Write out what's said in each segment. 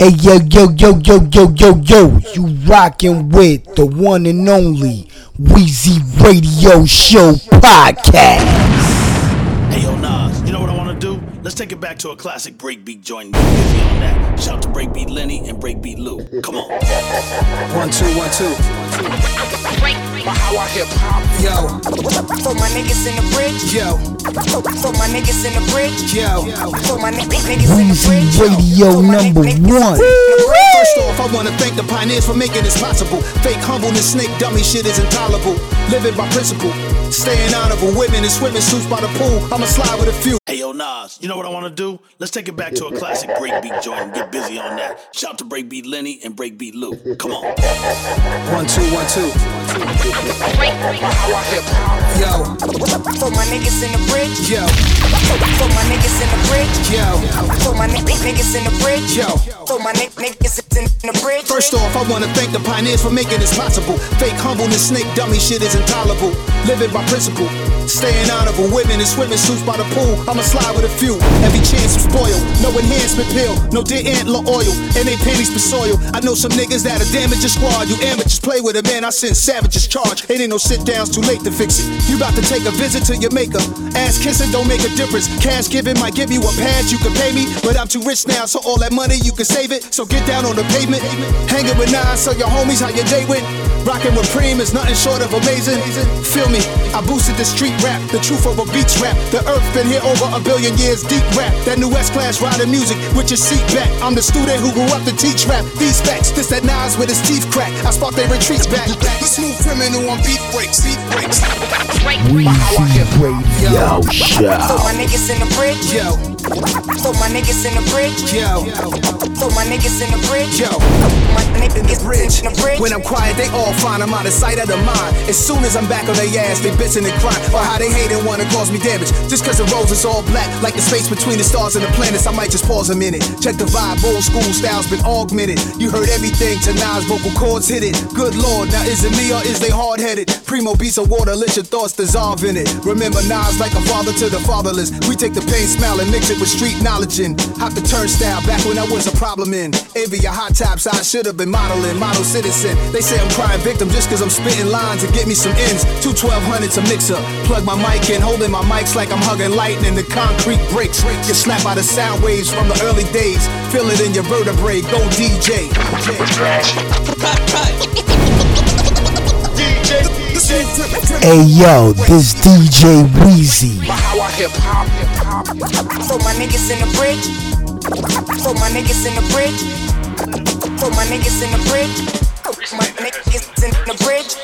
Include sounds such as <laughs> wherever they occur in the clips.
Hey yo yo yo yo yo yo yo, you rockin' with the one and only Wheezy Radio Show podcast. Hey yo Nas, Let's take it back to a classic breakbeat joint. Get busy on that. Shout to Breakbeat Lenny and Breakbeat Lou. Come on. <laughs> One, two, one, two. How I hip hop, Yo, For my niggas in the bridge, yo, for my niggas in the bridge, yo. for my niggas in the bridge, Radio For my number niggas one. First off, I wanna thank the pioneers for making this possible. Fake humbleness, snake dummy shit is intolerable. Living by principle, staying out of honorable. Women in swimming suits by the pool. I'ma slide with a few. Hey yo Nas, you know what I wanna do? Let's take it back to a classic breakbeat joint and get busy on that. Shout to Breakbeat Lenny and Breakbeat Lou. Come on. One, two, one, two. How I hip hop, Yo, For my niggas in the bridge, yo, for my niggas in the bridge, yo, for my niggas in the bridge, yo. for my niggas in the bridge. First off, I wanna thank the pioneers for making this possible. Fake humbleness, snake dummy shit is intolerable. Living by principle, staying honorable. Women in swimming suits by the pool. I'ma slide with a few. Every chance I'm spoiled. No enhancement pill, no deer antler oil, and they panties for soil. I know some niggas that'll damage your squad. You amateurs play with a man. I send savages charge. It ain't no sit downs, too late to fix it. You about to take a visit to your maker. Ass kissing don't make a difference. Cash giving might give you a pass, you can pay me, but I'm too rich now, so all that money you can save it. So get down on the pavement, hanging with nine, so your homies how your day went. Rocking with Preem is nothing short of amazing. Feel me, I boosted the street rap, the truth of a beach rap. The earth been here over a billion years, deep rap. That new S class riding music with your seat back. I'm the student who grew up to teach rap. These facts, this that Nas with his teeth crack. I spark their retreats back. The smooth criminal on beat breaks, beat breaks. Wheezy Radio For Show. my niggas in the bridge, Yo, for my niggas in the bridge, yo, for my niggas in the bridge, yo. my in the bridge. When I'm quiet, they all find I'm out of sight, out of mind. As soon as I'm back on their ass, they bitching and crying. Or how they hate and wanna cause me damage. Just cause the rose is all black, like the space between the stars and the planets, I might just pause a minute. Check the vibe, old school style's been augmented. You heard everything to Nas, vocal cords hit it. Good lord, now is it me or is they hard headed? Primo beats of water, let your thoughts dissolve in it. Remember Nas like a father to the fatherless. We take the pain smell and mix it with street knowledge and hop the turnstile back when I was a problem in. Envy your hot tops, I should have been modeling, model citizen. They say I'm crying victim just cause I'm spitting lines and get me some ends. Two 1200 to mix up. Plug my mic in, holding my mics like I'm hugging lightning. In the concrete breaks. Get slapped by the sound waves from the early days. Feel it in your vertebrae. Go DJ. Hey yo, this DJ Wheezy. How I hip hop, hip hop. For my niggas in the bridge. For my niggas in the bridge. For my niggas in the bridge. My niggas in the bridge.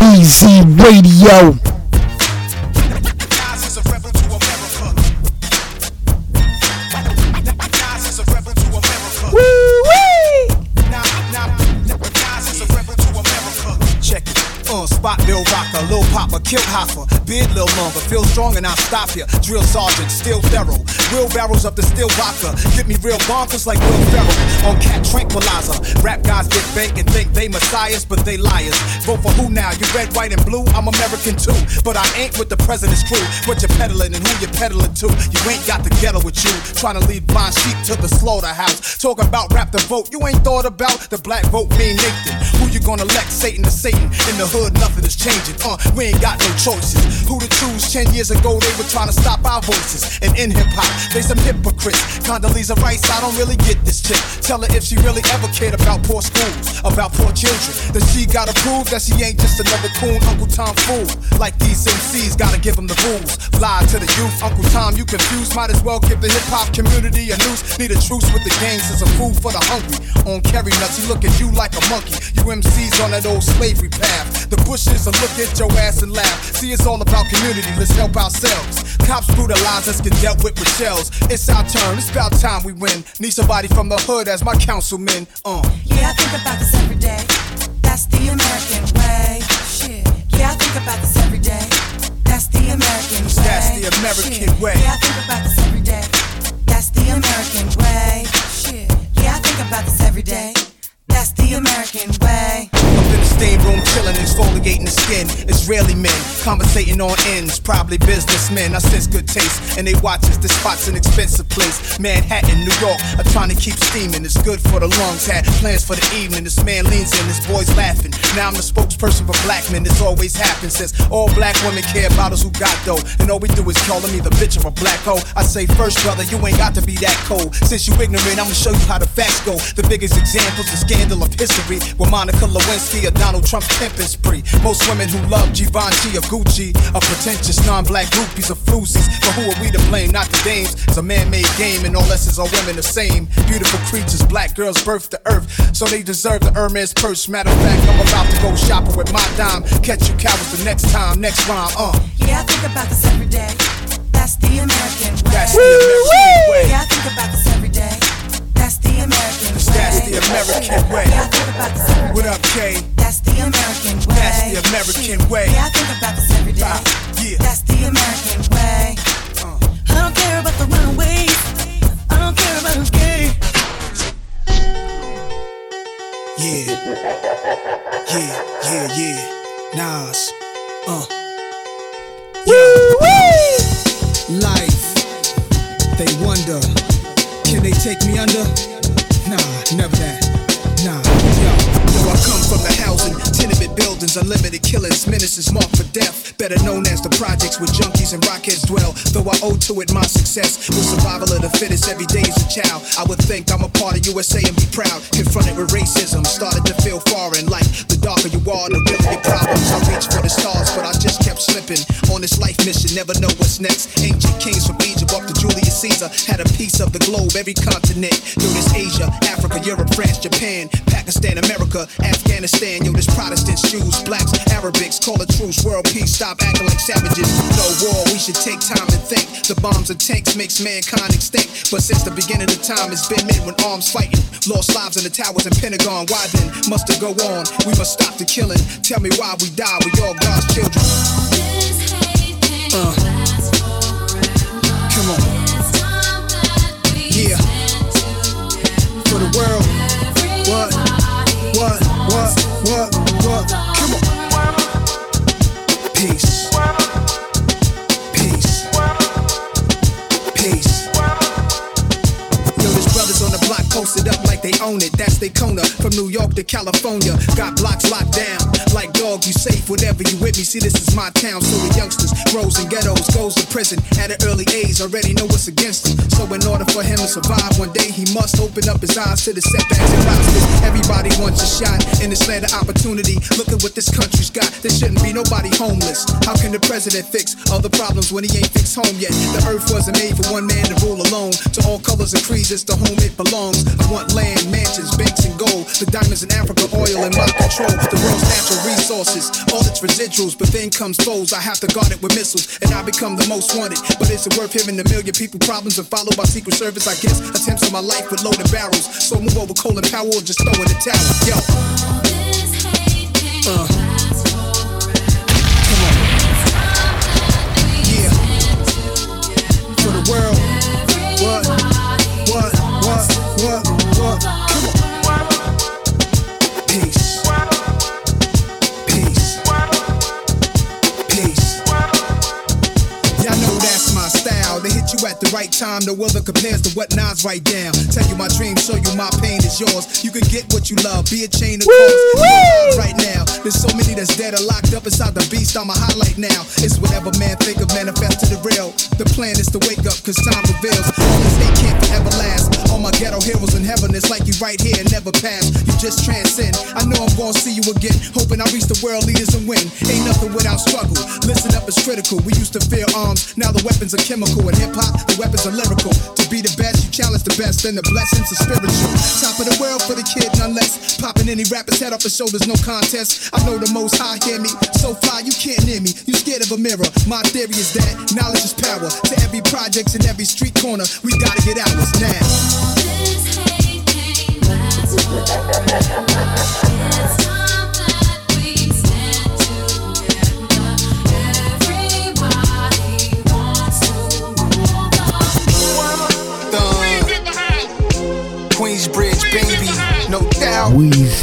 Wheezy Radio. Papa, Kill Hoffa, beard Lil Longer, feel strong and I'll stop ya. Drill Sergeant, still real Wheelbarrows up the still vodka. Get me real bonkers like Will Ferrell. On cat tranquilizer. Rap guys get bait and think they messiahs, but they liars. Vote for who now? You red, white, and blue? I'm American too. But I ain't with the president's crew. What you peddling and who you peddling to? You ain't got the ghetto with you. Trying to lead blind sheep to the slaughterhouse. Talking about rap the vote. You ain't thought about the black vote mean Nathan. Who you gonna elect? Satan to Satan. In the hood, nothing is changing. Uh, we ain't got no choices. Who to choose? Ten years ago, they were trying to stop our voices. And in hip hop, they some hypocrites. Condoleezza Rice, I don't really get this chick. Tell her if she really ever cared about poor schools, about poor children. That she gotta prove that she ain't just another coon Uncle Tom fool. Like these MCs, gotta give them the rules. Lie to the youth, Uncle Tom, you confused. Might as well give the hip hop community a noose. Need a truce with the gangs as a food for the hungry. On carry nuts, he look at you like a monkey. You MCs on that old slavery path. The bushes will look at your ass and laugh. See, it's all about community, let's help ourselves. Cops brutalize us, get dealt with with shells. It's our turn, it's about time we win. Need somebody from the hood as my councilman. Uh. Yeah, I think about this every day. That's the American way. Shit. Yeah, I think about this every day. That's the American way. That's the American Shit. way. Yeah, I think about this every day. That's the American way. Shit. Yeah, I think about this every day. That's the American way. Up in the Steam room chillin', exfoliating the skin. Israeli men conversating on ends, probably businessmen. I sense good taste, and they watch us. This spot's an expensive place. Manhattan, New York, I'm trying to keep steaming. It's good for the lungs. Had plans for the evening. This man leans in, his boy's laughing. Now I'm the spokesperson for black men. This always happens. Says all black women care about us who got dough, and all we do is call them either bitch or a black hoe. I say first, brother, you ain't got to be that cold. Since you ignorant, I'ma show you how the facts go. The biggest examples, the scandal of history, with Monica Lewinsky or Donald Trump's pimping spree. Most women who love Givenchy or Gucci are pretentious non-black groupies or floozies. But who are we to blame? Not the dames. It's a man-made game, and all lessons are women the same. Beautiful creatures, black girls birth to earth, so they deserve the Hermes purse. Matter of fact, I'm about to go shopping with my dime. Catch you cowards the next time, next rhyme. Uh. Yeah, I think about this every day. That's the American way. That's the American way. Yeah, I think about this every day. That's the American way. That's the American way. Yeah, I think about this every day. What up, K? That's the American way. That's the American way. Yeah, I think about this every day. Ah, yeah. That's the American way. Uh. I don't care about the runaways. I don't care about who's gay. Yeah. Yeah, yeah, yeah. Nas. Uh. Yo. Life. They wonder. Can they take me under? Nah, never that. Buildings, unlimited killings, menaces marked for death. Better known as the projects where junkies and rockheads dwell. Though I owe to it my success, with survival of the fittest every day as a child. I would think I'm a part of USA and be proud. Confronted with racism, started to feel foreign. Like the darker you are, the bigger your problems. I reached for the stars, but I just kept slipping. On this life mission, never know what's next. Ancient kings from Egypt up to Julius Caesar had a piece of the globe, every continent. Yo, this Asia, Africa, Europe, France, Japan, Pakistan, America, Afghanistan. Yo, this Protestants, Jews, blacks, Arabics, call a truce, world peace, stop acting like savages. No war, we should take time and think. The bombs and tanks makes mankind extinct. But since the beginning of time, it's been men with arms fighting. Lost lives in the towers and Pentagon. Why then must it go on? We must stop the killing. Tell me why we die. We all God's children. Uh. Come on. Yeah. For the world. What? What? What? What? What? They own it. That's they Kona from New York to California. Got blocks locked down. Like dog, you safe whatever you with me. See, this is my town. So the youngsters grows in ghettos, goes to prison at an early age. Already know what's against him. So in order for him to survive one day, he must open up his eyes to the setbacks and obstacles. Everybody wants a shot in this land of opportunity. Look at what this country's got. There shouldn't be nobody homeless. How can the president fix all the problems when he ain't fixed home yet? The earth wasn't made for one man to rule alone. To all colors and creeds, it's to whom it belongs. I want land, mansions, banks, and gold. The diamonds in Africa, oil in my control. The world's natural resources, all its residuals. But then comes foes. I have to guard it with missiles, and I become the most wanted. But is it worth hearing a million people problems and followed by Secret Service? I guess attempts on my life with loaded barrels. So move over Colin Powell or just throw in the towel. Yo. Uh. Come on. Yeah. For the world. What? What? What? What? What? At the right time. No other compares to what Nas write down. Tell you my dream, show you my pain is yours. You can get what you love. Be a chain of cars. Right now, there's so many that's dead or locked up inside the beast. I'm a highlight now. It's whatever man think of manifest to the real. The plan is to wake up, cause time prevails. All this hate can't forever last. All my ghetto heroes in heaven, it's like you right here and never pass. You just transcend. I know I'm gonna see you again. Hoping I reach the world leaders and win. Ain't nothing without struggle. Listen up, it's critical. We used to fear arms, now the weapons are chemical. And hip hop, the weapons are lyrical. To be the best, you challenge the best, then the blessings are spiritual. Top of the world for the kid, none less. Popping any rapper's head off his shoulders, no contest. I know the most high hear me. So fly, you can't near me. You scared of a mirror. My theory is that knowledge is power. To every project and every street corner, we gotta get ours now.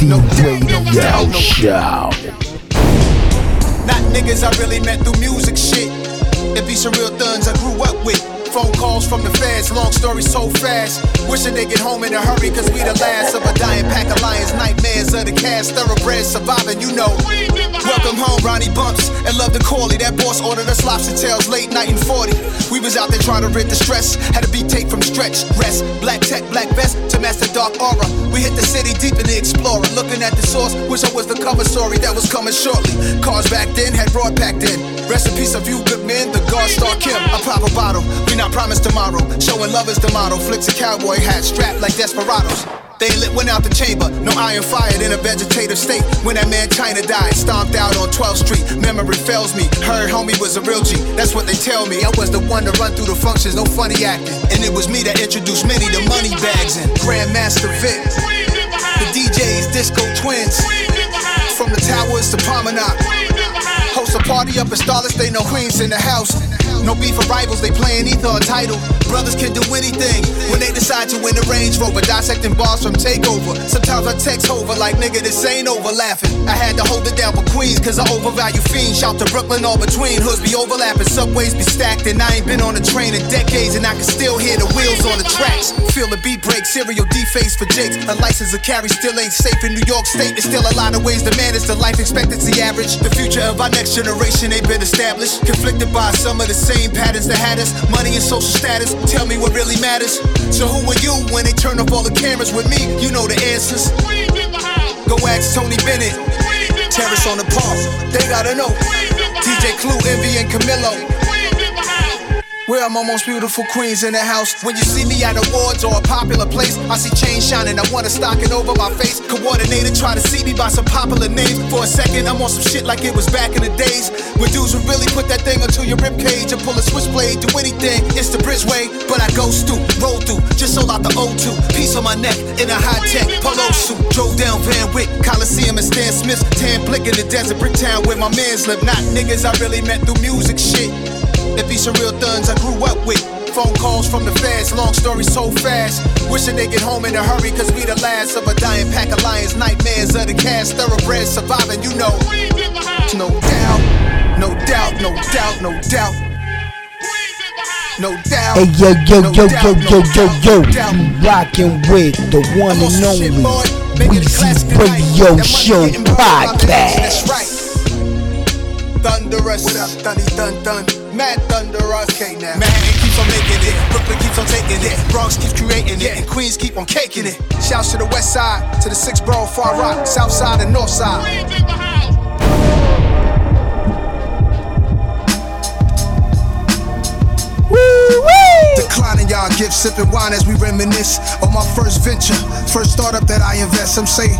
Doubt. Weezy no doubt, no Radio no Show. Not niggas I really met through music shit. It be some real thuns I grew up with. Phone calls from the feds, long story so fast. Wishing they get home in a hurry, cause we the last of a dying pack of lions. Nightmares of the cast, thoroughbreds surviving, you know. Welcome home, Ronnie Bumps, and love the Corley. That boss ordered us lobster tails late night in 40. We was out there trying to rid the stress. Had a beat tape from stretch, rest. Black tech, black vest to master dark aura. We hit the city deep in the explorer. Looking at the source, wish I was the cover story that was coming shortly. Cars back then had broad packed in. Rest in peace of you good men, the God Star Kim. I pop a bottle, we not promised tomorrow. Showing love is the motto. Flicks a cowboy hat strapped like desperados. They lit one out the chamber, no iron fired in a vegetative state. When that man China died, stomped out on 12th Street. Memory fails me. Heard homie was a real G. That's what they tell me. I was the one to run through the functions, no funny acting. And it was me that introduced many to money bags and Grandmaster Vic. The DJs, Disco Twins. From the towers to Promenade. A party up in Starless, they know Queens in the house. No beef for rivals, they playing either a title. Brothers can do anything when they decide to win the Range Rover. Dissecting bars from Takeover. Sometimes I text over like, nigga, this ain't over laughing. I had to hold Queens, cause I overvalue fiends. Shout to Brooklyn, all between. Hoods be overlapping, subways be stacked. And I ain't been on a train in decades, and I can still hear the wheels on the tracks. Feel the beat break, serial deface for Jakes. A license to carry still ain't safe in New York State. There's still a lot of ways to manage the life expectancy average. The future of our next generation ain't been established. Conflicted by some of the same patterns that had us. Money and social status. Tell me what really matters. So who are you when they turn off all the cameras with me? You know the answers. Go ask Tony Bennett. Terrace on the park. They gotta know. DJ Clue, Envy, and Camilo. Where are my most beautiful queens in the house? When you see me at awards or a popular place, I see chains shining. I wanna stock it over my face. Coordinated, try to see me by some popular names. For a second, I'm on some shit like it was back in the days. When dudes would really put that thing onto your rib cage and pull a switchblade, do anything. It's the Bridgeway, but I go through, roll through, just sold out the O2. Piece on my neck in a high tech polo suit. Drove down Van Wyck, Coliseum and Stan Smith's. Tan blick in the desert brick town where my mans live. Not niggas I really met through music shit. It be some real thuns I grew up with. Phone calls from the feds, long story so fast. Wishing they get home in a hurry, cause we the last of a dying pack of lions. Nightmares of the cast, thoroughbreds surviving, you know. No doubt, no doubt, no doubt, no doubt. No doubt. Hey yo yo no yo doubt, yo no yo yo doubt, yo, no doubt. you rockin' with the one and only boy. Make it a classic Weezy. Radio Show getting burned by the nation, That's Podcast. right. Thunderous. What up, Thunny Dun Dun? Mad Thunderous. Okay, now. Manhattan keeps on making it. Brooklyn keeps on taking it. Bronx keeps creating it. And Queens keep on caking it. Shouts to the west side, to the six borough, far rock, south side, and north side. Woo! Declining y'all gifts, sipping wine as we reminisce on my first venture, first startup that I invest. Some say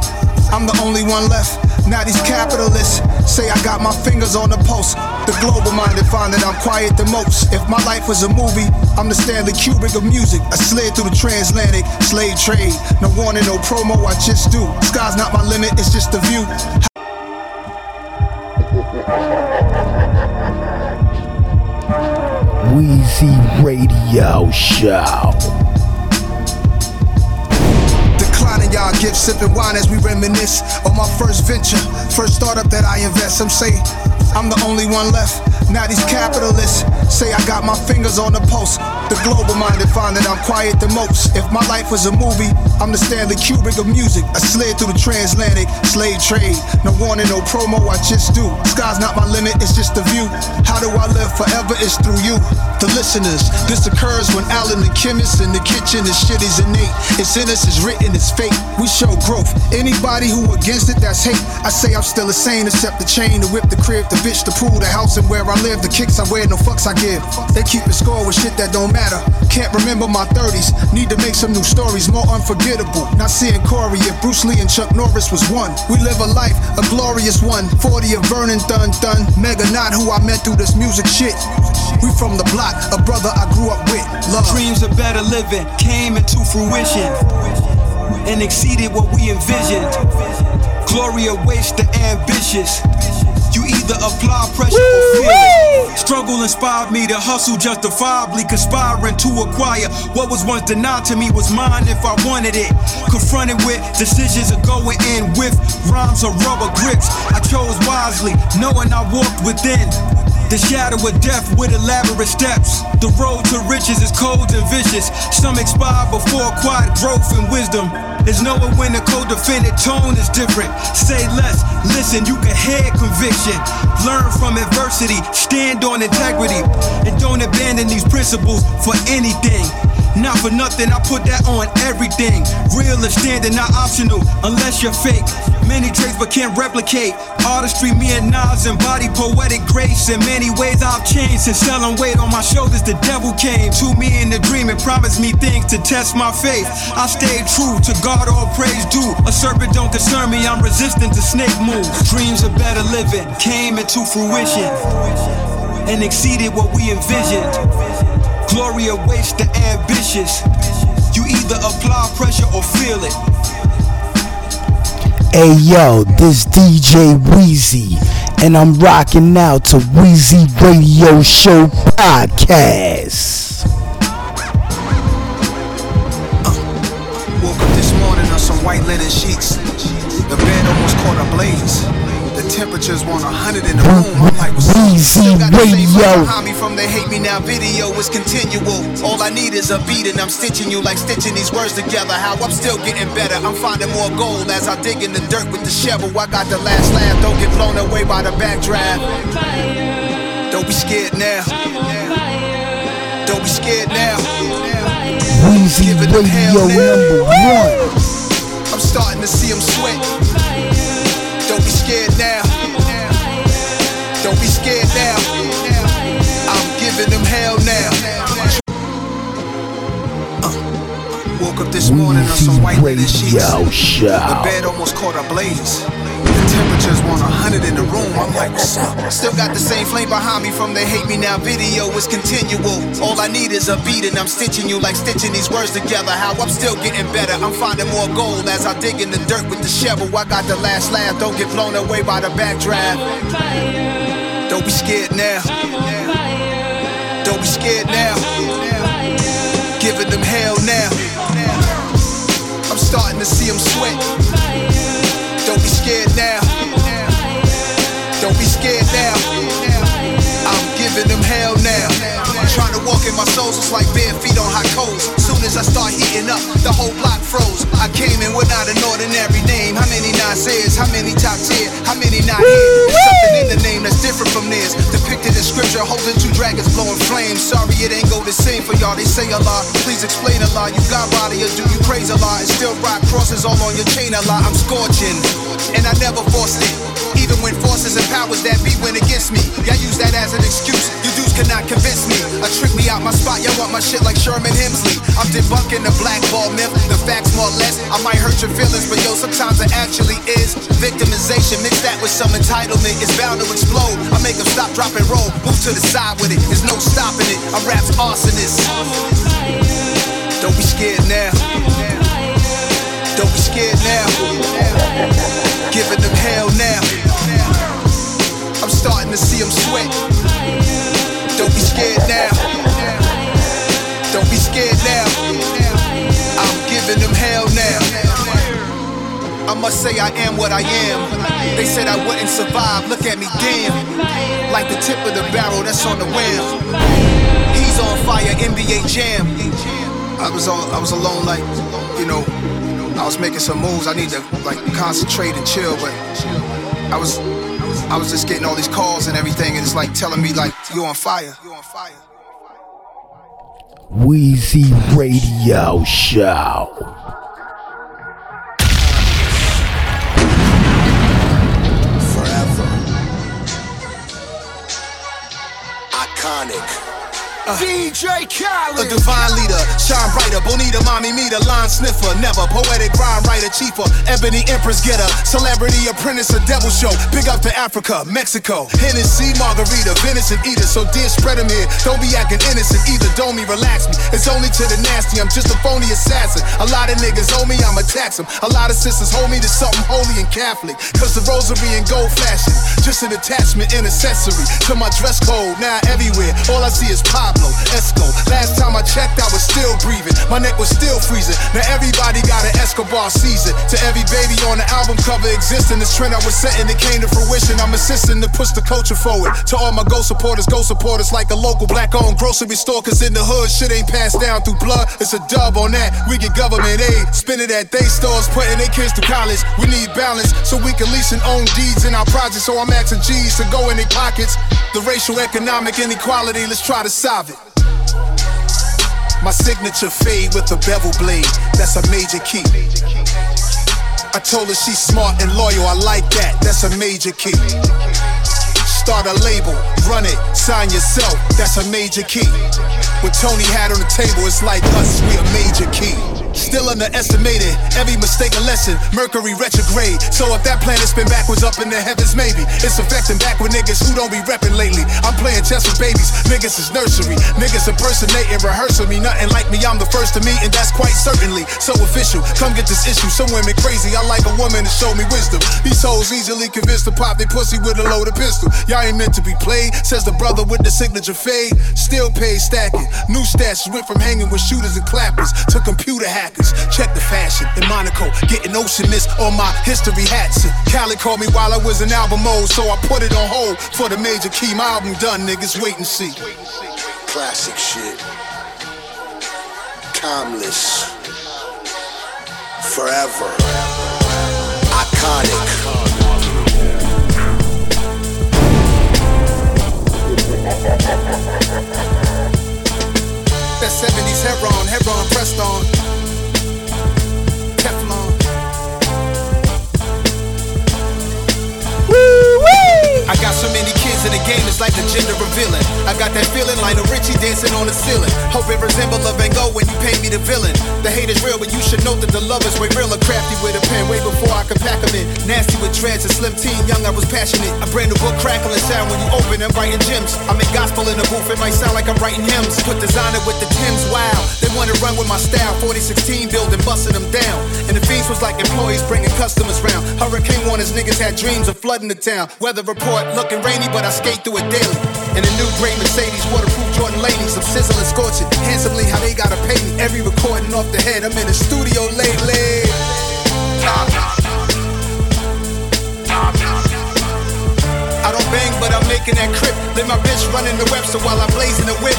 I'm the only one left. Now these capitalists say I got my fingers on the pulse. The global minded find that I'm quiet the most. If my life was a movie, I'm the Stanley Kubrick of music. I slid through the transatlantic slave trade. No warning, no promo, I just do. Sky's not my limit, it's just the view. Weezy Radio Show. Declining y'all sipping wine as we reminisce on my first venture, first startup that I invest. Some say I'm the only one left. Now these capitalists say I got my fingers on the pulse. The global minded find that I'm quiet the most. If my life was a movie, I'm the Stanley Kubrick of music. I slid through the transatlantic slave trade. No warning, no promo, I just do. Sky's not my limit, it's just the view. How do I live forever? It's through you. The listeners, this occurs when Alan the chemist in the kitchen, the shit is innate. It's in us, it's written, it's fake. We show growth. Anybody who against it, that's hate. I say I'm still same, except the chain, the whip, the crib, the bitch, the pool, the house, and where I live, the kicks I wear, no fucks I give. They keep it score with shit that don't matter. Can't remember my 30s, need to make some new stories more unforgettable. Not seeing Corey if Bruce Lee and Chuck Norris was one. We live a life, a glorious one. 40 of Vernon Dun Dun, Mega not who I met through this music shit. We from the block, a brother I grew up with. Love. Dreams of better living came into fruition and exceeded what we envisioned. Glory awaits the ambitious. You either apply pressure or feel it. Struggle inspired me to hustle justifiably, conspiring to acquire what was once denied to me was mine if I wanted it. Confronted with decisions of going in with rhymes or rubber grips. I chose wisely, knowing I walked within. The shadow of death with elaborate steps. The road to riches is cold and vicious. Some expire before quiet growth and wisdom. There's knowing when the co-defendant tone is different. Say less, listen, you can hear conviction. Learn from adversity, stand on integrity, and don't abandon these principles for anything. Not for nothing, I put that on everything. Real is standing, not optional, unless you're fake. Many traits but can't replicate. Artistry, me and Nas embody poetic grace. In many ways, I've changed since selling weight on my shoulders. The devil came to me in a dream and promised me things to test my faith. I stayed true to God, all praise due. A serpent don't concern me, I'm resistant to snake moves. Dreams of better living came into fruition and exceeded what we envisioned. Glory awaits the ambitious. You either apply pressure or feel it. Hey yo, this DJ Wheezy, and I'm rocking out to Wheezy Radio Show Podcast. Woke up this morning on some white linen sheets. The bed almost caught a blaze. Temperature's 100 in the room. I'm like, what's? Weezy got the same Radio. behind me from the hate me now video is continual. All I need is a beat and I'm stitching you like stitching these words together. How I'm still getting better. I'm finding more gold as I dig in the dirt with the shovel. I got the last laugh. Don't get blown away by the backdraft. Don't be scared now. Don't be scared now. Weezy Give it them hell Radio number one. I'm starting to see them sweat. Don't be scared now. Don't be scared now. I'm giving them hell now. Uh, woke up this morning on some white linen sheets. The bed almost caught a blaze. The temperature's 100 in the room. I'm like, what's up? Still got the same flame behind me from the hate me now video. It's continual. All I need is a beat and I'm stitching you like stitching these words together. How I'm still getting better. I'm finding more gold as I dig in the dirt with the shovel. I got the last laugh. Don't get blown away by the backdraft. Don't be scared now. Don't be scared now. Giving them hell now. I'm starting to see them sweat. Now. Trying to walk in my soul, so it's like bare feet on hot coals. Soon as I start heating up, the whole block froze. I came in without an ordinary name. How many Nasir's? How many top tier? How many not here? There's something in the name that's different from theirs. Depicted in scripture, holding two dragons blowing flames. Sorry, it ain't go the same for y'all. They say a lot. Please explain a lot. You got body or do you praise Allah? And still rock crosses all on your chain a lot. I'm scorching, and I never forced it. Even when forces and powers that be went against me, y'all use that as an excuse. You dudes cannot convince me. I trick me out my spot. Y'all want my shit like Sherman Hemsley. I'm debunking the blackball myth. The facts more or less. I might hurt your feelings, but yo, sometimes it actually is. Victimization, mix that with some entitlement. It's bound to explode. I make them stop, drop, and roll. Move to the side with it. There's no stopping it. I'm rap's arsonist. Don't be scared now. Don't be scared now. Giving them hell now. I'm starting to see them sweat. Don't be scared now. Don't be scared now. I'm giving them hell now. I must say I am what I am. They said I wouldn't survive. Look at me, damn. Like the tip of the barrel that's on the wham. He's on fire, NBA Jam. I was all, I was alone, like you know, I was making some moves. I need to like concentrate and chill, but I was, I was just getting all these calls and everything, and it's like telling me like you on fire. You on fire. Wheezy Radio Show. DJ Khaled. A divine leader, shine brighter. Bonita, mommy, me, the line sniffer. Never poetic rhyme writer, cheaper. Ebony empress getter. Celebrity apprentice, a devil show. Big up to Africa, Mexico. Hennessy, margarita, venison eater. So dear, spread them here. Don't be acting innocent either. Don't me, relax me. It's only to the nasty. I'm just a phony assassin. A lot of niggas owe me, I'ma tax them. A lot of sisters hold me to something holy and Catholic. Cause the rosary and gold flashing. Just an attachment and accessory to my dress code. Now everywhere, all I see is Pablo, Esco. Last time I checked, I was still breathing. My neck was still freezing. Now everybody got an Escobar season. To every baby on the album cover existing, this trend I was setting, it came to fruition. I'm assisting to push the culture forward. To all my go supporters, go supporters like a local black owned grocery store. Cause in the hood, shit ain't passed down through blood. It's a dub on that. We get government aid, spend it at they stores, putting their kids through college. We need balance so we can lease and own deeds in our projects. So I'm asking G's to go in their pockets. The racial economic inequality, let's try to solve it. My signature fade with a bevel blade, that's a major key. I told her she's smart and loyal, I like that, that's a major key. Start a label, run it, sign yourself, that's a major key. What Tony had on the table, it's like us, we a major key. Still underestimated, every mistake a lesson. Mercury retrograde. So if that planet's been backwards up in the heavens, maybe it's affecting back with niggas who don't be repping lately. I'm playing chess with babies, niggas is nursery. Niggas impersonating, rehearsing me, nothing like me. I'm the first to meet, and that's quite certainly so official. Come get this issue. Some women crazy. I like a woman to show me wisdom. These hoes easily convinced to pop their pussy with a loaded pistol. Y'all ain't meant to be played, says the brother with the signature fade. Still paid stacking. New stats went from hanging with shooters and clappers to computer hackers. Check the fashion in Monaco, getting ocean mist on my history hats. Cali called me while I was in album mode, so I put it on hold for the major key. My album done, niggas wait and see. Classic shit. Timeless. Forever. Iconic. That 70s Heron, Heron pressed on. I got so many kids in the game, it's like the gender revealing. I got that feeling like a Richie dancing on the ceiling. Hope it resemble a Van Gogh when you paint me the villain. The hate is real, but you should know that the love is way realer. Crafty with a pen, way before I could pack 'em in. Nasty with dreads, a slim teen, young, I was passionate. A brand new book crackling sound when you open and writing gems. I make gospel in the booth, it might sound like I'm writing hymns. Put designer with the Tims, wow. They wanna run with my style, 4016 building, busting them down. And the fees was like employees bringing customers round. Hurricane warners, niggas had dreams of flooding the town. Weather report looking rainy, but I skate through it daily. In a new gray Mercedes, waterproof Jordan Ladies. I'm sizzling, scorching handsomely how they gotta pay me. Every recording off the head, I'm in the studio lately. I don't bang, but I'm making that crip. Let my running the web, so while I'm blazing the whip,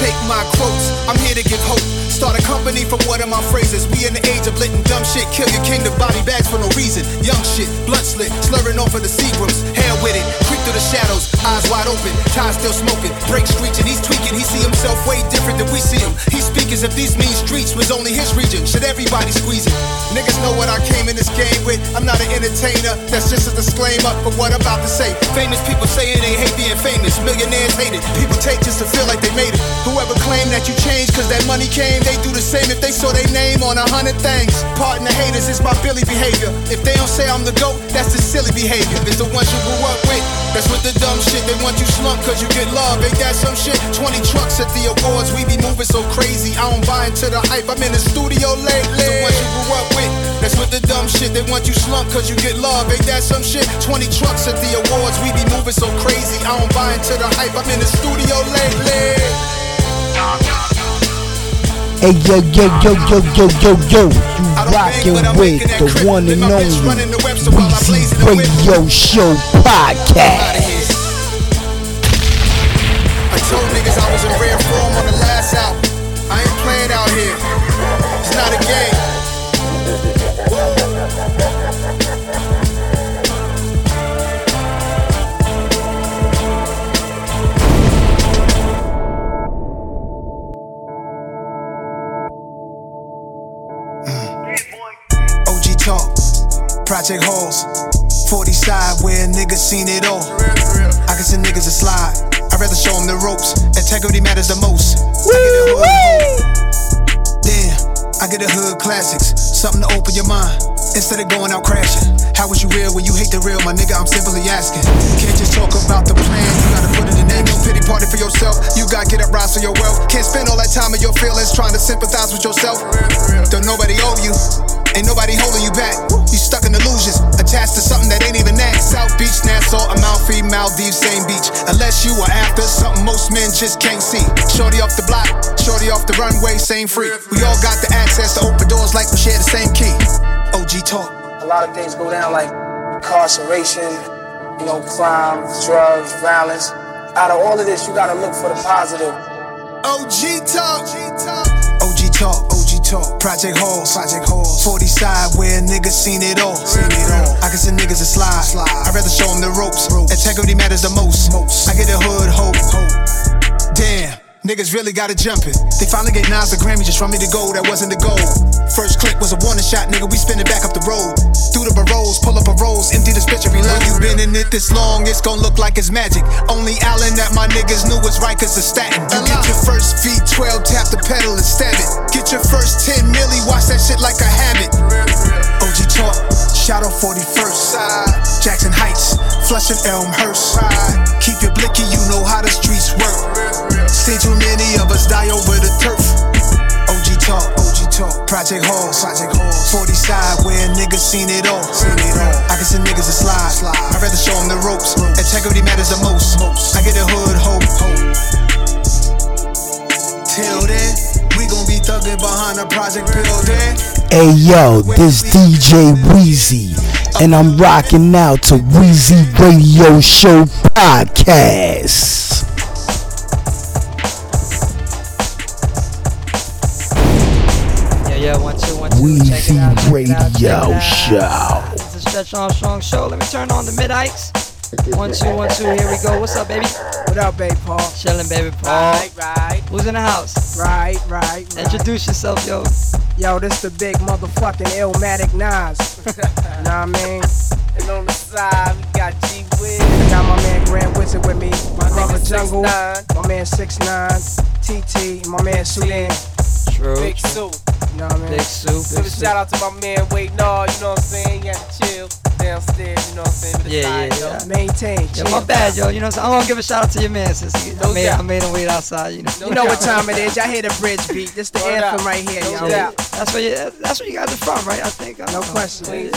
take my quotes. I'm here to give hope. Start a company from one of my phrases. We in the age of and dumb shit. Kill your kingdom, body bags for no reason. Young shit, blood slit, slurring off of the Seagrams. Hell with it, creep through the shadows, eyes wide open, tie still smoking, break screeching. He's tweaking, he see himself way different than we see him. He speak as if these mean streets was only his region. Should everybody squeeze it? Niggas know what I came in this game with. I'm not an entertainer, that's just a disclaimer for what I'm about to say. Famous people saying they hate being famous. Millionaires hate it. People take just to feel like they made it. Whoever claimed that you changed cause that money came, they do the same if they saw their name on a hundred things. Pardon the haters, it's my Billy behavior. If they don't say I'm the GOAT, that's the silly behavior. It's the ones you grew up with. That's with the dumb shit. They want you slump cause you get love. Ain't that some shit? 20 trucks at the awards. We be moving so crazy. I don't buy into the hype. I'm in the studio lately. The ones you grew up with. That's with the dumb shit. They want you slump cause you get love. Ain't that some shit? 20 trucks at the awards. We be moving so crazy. I don't buy into the hype. I'm in the studio lately. Hey yo yo yo yo yo yo yo, you rockin' with the one and only Weezy Radio Show podcast. I told niggas I was in rare form on the last album. Project Halls, 40 side where niggas seen it all. I can send niggas a slide. I I'd rather show them the ropes. Integrity matters the most. I the hood. Damn, I get the hood classics. Something to open your mind. Instead of going out crashing. How was you real when you hate the real? My nigga, I'm simply asking. Can't just talk about the plan, you gotta put it in action. No pity party for yourself. You gotta get up, rise for your wealth. Can't spend all that time in your feelings trying to sympathize with yourself. Don't nobody owe you. Ain't nobody holding you back. You stuck in illusions, attached to something that ain't even that. South Beach, Nassau, Amalfi, Maldives, same beach. Unless you are after something most men just can't see. Shorty off the block, shorty off the runway, same free. We all got the access to open doors like we share the same key. OG talk. a lot of things go down like incarceration, you know, crime, drugs, violence. Out of all of this, you gotta look for the positive. OG talk. OG talk. OG talk. Project Halls. Project Halls. 40 side where niggas seen it all. Seen it all. I can send niggas a slide. slide. I'd rather show them the ropes. Integrity matters the most. most. I get the hood hope. hope. Damn. Niggas really got it jumping. They finally gave Nas a Grammy just for me to go. That wasn't the goal. First clip was a warning shot, nigga. We spinning back up the road. Through the barrows, pull up a rose, empty the bitch every When you been in it this long, it's gon' look like it's magic. Only Allen that my niggas knew was right, cause it's statin. You get your first feet 12, tap the pedal and stab it. Get your first 10 milli, watch that shit like a habit. OG talk, Shadow 41st side. Jackson Heights, Flushing Elmhurst. Keep your blicky, you know how the streets work. See too many of us die over the turf. OG talk, OG talk. Project Halls, Project Halls. 40 side where niggas seen it all. Seen it all. I can send niggas a slide. slide. I'd rather show them the ropes. Integrity matters the most. most. I get the hood hope. hope. Till then, we gon' be thugging behind a project building. Hey yo, this DJ Wheezy, and I'm rocking out to Wheezy Radio Show Podcast. It Radio. Show. It's a Stretch Armstrong show. Let me turn on the mid. One, two, one, two. Here we go. What's up, baby? What up, babe, Paul? Chillin', baby Paul. Right, right, Who's in the house? right, right. right. Introduce yourself, yo. Yo, this the big motherfucking Illmatic Nas. <laughs> know what I mean? And on the side, we got G Wiz. Got my man Grand Wizard with me. My brother nigga Jungle. 6ix9ine. My man 6ix9ine. TT. My man Sudan. True. Big Sue. You know what I mean? Big soup. Give a shout out to my man Wait No, you know what I'm saying? He had to chill downstairs, you know what I'm saying? Yeah, side, yeah, yeah. Maintain. Yeah, my bad, yo. You know, what I'm saying? I'm gonna give a shout out to your man, since he, I No made, doubt. I made him wait outside. You know, You know what time it is. Y'all hear the bridge beat. This the No anthem doubt. right here, No yo. doubt. that's where you, that's where you guys are from, right? I think. I No don't know. question.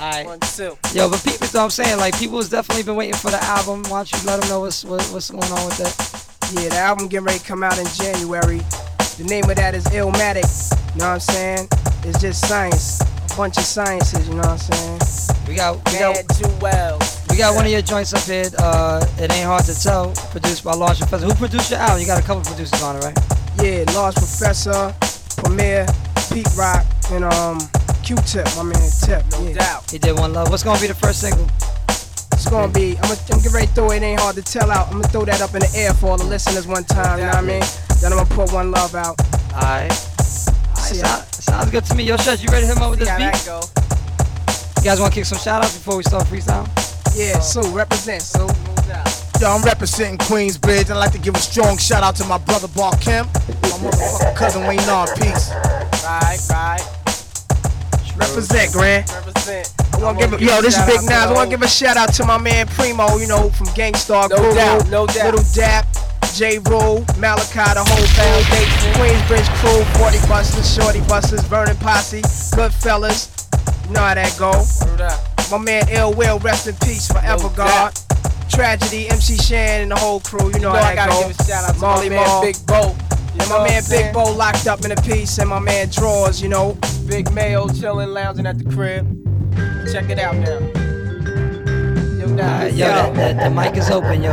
Alright. One, two. Yo, but people, so I'm saying, like, people has definitely been waiting for the album. Why don't you let them know what's what, what's going on with that? Yeah, the album getting ready to come out in January. The name of that is Illmatic. You know what I'm saying? It's just science. A bunch of sciences, you know what I'm saying? We got we got Jewel. we got one of your joints up here. Uh, it ain't hard to tell. Produced by Large Professor. Who produced your album? You got a couple producers on it, right? Yeah, Large Professor, Premier, Pete Rock, and um Q-Tip, my man Tip. No yeah. doubt. He did one love. What's gonna be the first single? It's gonna be, I'm gonna, get ready to throw it, it ain't hard to tell out. I'm gonna throw that up in the air for all the listeners one time, you know what I mean? Then I'm gonna put one love out. Alright. See ya. Sound, sounds good to me. Yo, Stretch, you ready to hit him up with See this beat? that go. You guys want to kick some shout outs before we start freestyle? Yeah, so represent, so Yo, I'm representing Queensbridge. I'd like to give a strong shout out to my brother Bar Kemp, my motherfucking cousin Wayne Nard. Peace. Right, right. Represent, Grant. Represent. I wanna give a, yo, this is Big Nas. I wanna give a shout out to my man Primo, you know, from Gang Starr No Guru, doubt, no doubt. Little Dap, J. Rule, Malachi, the whole foundation, Queensbridge crew, 40 busters, Shorty busters, Vernon Posse, Goodfellas. You know how that go. My man Ill Will, rest in peace, forever No God. Tragedy, MC Shan, and the whole crew. You know, You know how I that gotta go. give a shout out to Molly my man Mall. Big Bo. You And my man Big saying? Bo locked up in a piece, and my man Draws, you know. Big Mayo chilling, lounging at the crib. Check it out now. Yo, now. Alright, yo, that, that, the mic is open, yo.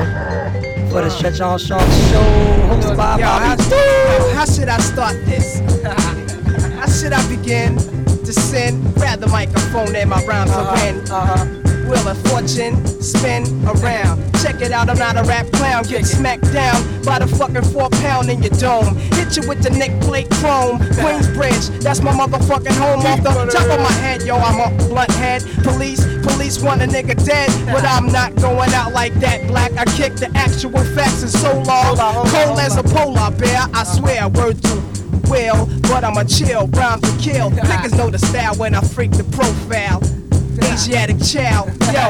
For the Stretch Armstrong show, hosted by Yo, how, Bobby. how should I start this? <laughs> how should I begin to send? Grab the microphone and my rhymes are in. Uh-huh. Will a fortune spin around? Check it out, I'm not a rap clown. Get smacked down by the fucking four pound in your dome. Hit you with the neck plate chrome. Queensbridge, that's my motherfucking home. Off the top of my head, yo, I'm a blunt head. Police, police want a nigga dead, but I'm not going out like that. Black, I kick the actual facts in so long. Cold as a polar bear, I swear, word to will, but I'm a chill, rhymes to kill. <laughs> Niggas know the style when I freak the profile. Asiatic child, yo.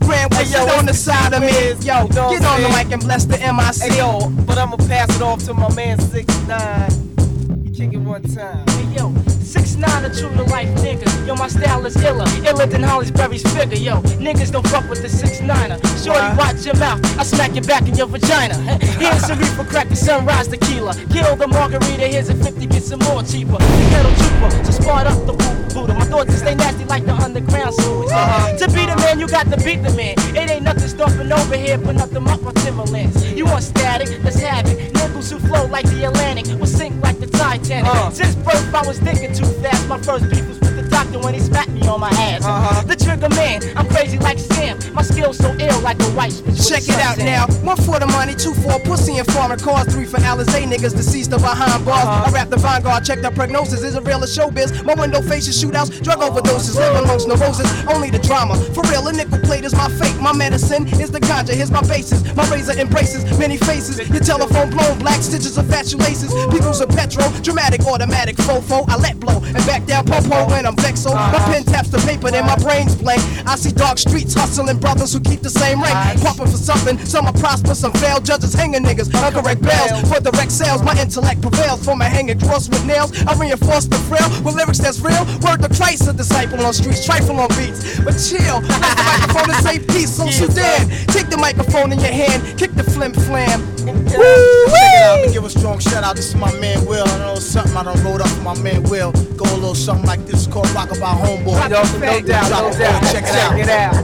Grand Hey, yo, on the side of me, yo. You know Get on the mic and bless the MIC. Hey yo, but I'ma pass it off to my man 6ix9ine. You kick it one time. Hey yo, six nine a true to life nigga. Yo, my style is iller, iller than Holly's Berry's figure. Yo, niggas don't fuck with the six niner. Shorty, watch your mouth. I smack your back in your vagina. <laughs> Here's some reefer crack the sunrise tequila. Kill the margarita. Here's a 50, get some more cheaper. The kettle trooper, so spart up the. Buddha. My thoughts stay nasty like the underground sewers. Yeah. To be the man, you got to beat the man. It ain't nothing stopping over here, but nothing up on Timberlands. You want static? Let's have it. Nipples who flow like the Atlantic, will sink like the Titanic. uh Since birth, I was thinking too fast. My first beef was with the doctor when he smacked me on my ass. Uh-huh. The trigger man, I'm crazy like Sam. My skills so ill like a white. Check it out now. One for the money, two for pussy and foreign cars, three for Alizé niggas deceased or behind bars. Uh-huh. I rap the vanguard, check the prognosis. Is it real as showbiz? My window faces shootouts, drug overdoses, live amongst neurosis. Only the drama. For real, a nickel plate is my fate. My medicine is the ganja. Here's my basis. My razor embraces many faces. Your telephone blown, black stitches of fat shoelaces. People's a petrol, dramatic, automatic, fofo. I let blow and back down popo when I'm vexo. My uh-huh. pen taps the paper, then my brain's blank. I see dark streets hustling brothers who keep the same rank. Pumping for something, some are prosper, some fail. Judges hanging niggas, uncorrect bails. For direct sales, my intellect prevails. For my hanging cross with nails, I reinforce the frail with lyrics that's real. Word to Christ, a disciple on streets, trifle on beats. But chill, that's the microphone and say peace. So <laughs> Sudan, take the microphone in your hand, kick the flim flam. Check it out. Let give a strong shout out. This is my man Will. I know something I done wrote up for my man Will. Go a little something like this called Rockabye Homeboy. No, no doubt, no doubt. Check it out. Check it out.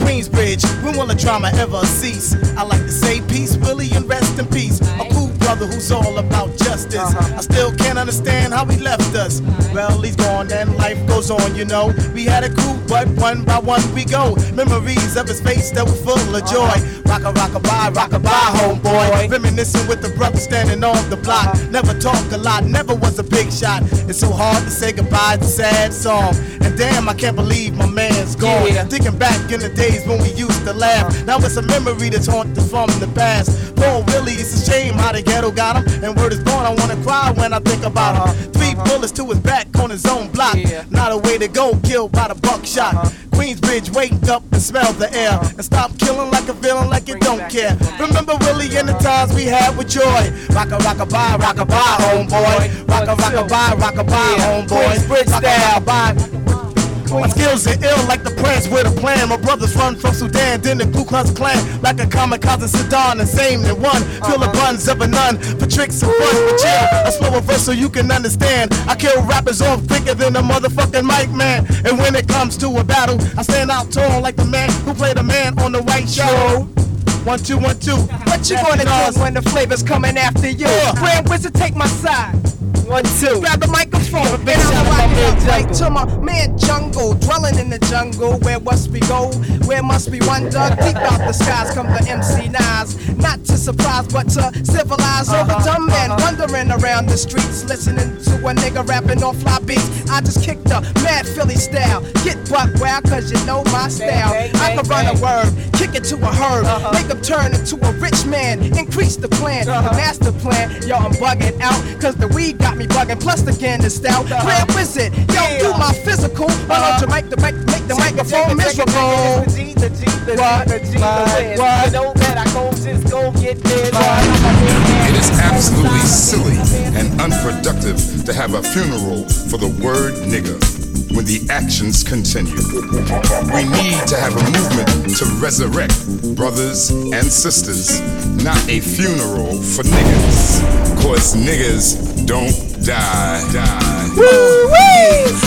Queensbridge, when will the drama ever cease? I like to say peace, Willie, and rest in peace. A brother who's all about justice. Uh-huh. I still can't understand how he left us. Well, he's gone and life goes on, you know. We had a crew, but one by one we go. Memories of his face that were full of uh-huh. joy. Rock a rocka, rocka, bye, rocka, bye, homeboy. Reminiscing with the brother standing on the block. Uh-huh. Never talk a lot, never was a big shot. It's so hard to say goodbye, a sad song. And damn, I can't believe my man's gone. Yeah. Thinking back in the days when we used to laugh. Now it's a memory that's haunted from the past. Poor Willie, it's a shame how the got him. And word is born, I wanna cry when I think about him. Three bullets to his back on his own block. Not a way to go, killed by the buckshot. Queensbridge, wake up and smell the air. And stop killing like a villain like you don't care. Remember Willie and the times we had with joy. Rocka, rocka, bye, rocka, bye, homeboy. Rocka, rocka, bye, rocka, bye, homeboy. Queensbridge style. bye. My skills are ill like the prince with a plan. My brothers run from Sudan, then the Ku Klux Klan. Like a kamikaze Saddam, the same in one. Feel the uh-huh. buns of a nun for tricks and fun, but chill. A slower verse so you can understand. I kill rappers off quicker than a motherfucking mic man. And when it comes to a battle, I stand out tall like the man who played a man on the white show. One, two, one, two. What you gonna do when the flavor's coming after you? Grand Wizard, take my side. One, two. Grab the microphone and I'm shout out to rocking right Jungle. to my man Jungle, dwelling in the jungle. Where must we go? Where must we wonder? Deep out the skies come the MC Nas. Not to surprise, but to civilize over uh-huh, dumb men uh-huh. wandering around the streets, listening to a nigga rapping on fly beats. I just kicked the mad Philly style. Get buck wild, cause you know my style. bang, I can bang, run a word, kick it to a herb, uh-huh. make him turn into a rich man, increase the plan, the master plan. Yo, I'm bugging out, cause the weed got me bugging, plus the can is stout. Uh-huh. Grand Wizard, yo, do my physical. Why don't you make the, mic- make the microphone miserable? The G, the G, What? the G, the What? win. What? You know that I go just go get this. It is absolutely silly and unproductive to have a funeral for the word nigger when the actions continue. We need to have a movement to resurrect brothers and sisters, not a funeral for niggas. Cause niggas don't die. die.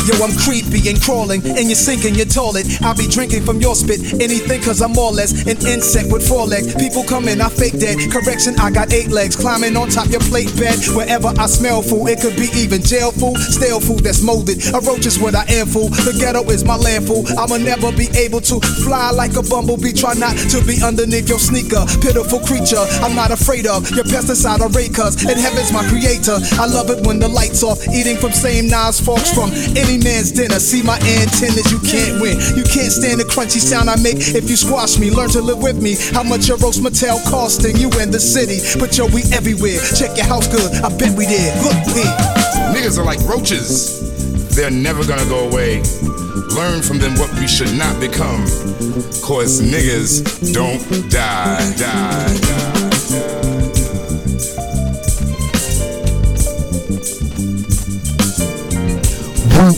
Yo, I'm creepy and crawling, and you're sinking your toilet. I'll be drinking from your spit, anything, cause I'm more or less an insect with four legs. People come in, I fake dead. Correction, I got eight legs, climbing on top your plate bed. Wherever I smell food, it could be even jail food, stale food that's molded. A roach is what I am, fool. The ghetto is my landful. I'ma never be able to fly like a bumblebee. Try not to be underneath your sneaker. Pitiful creature, I'm not afraid of your pesticide array, cuz in heaven's my creator. I love it when the lights off, eating from same knives, forks from any man's dinner. See my antennas, you can't win. You can't stand the crunchy sound I make if you squash me. Learn to live with me. How much your Roach Motel costing you in the city? But yo, we everywhere. Check your house good, I bet we did. Look, we. Niggas are like roaches. They're never gonna go away. Learn from them what we should not become. Cause niggas don't die, die, die.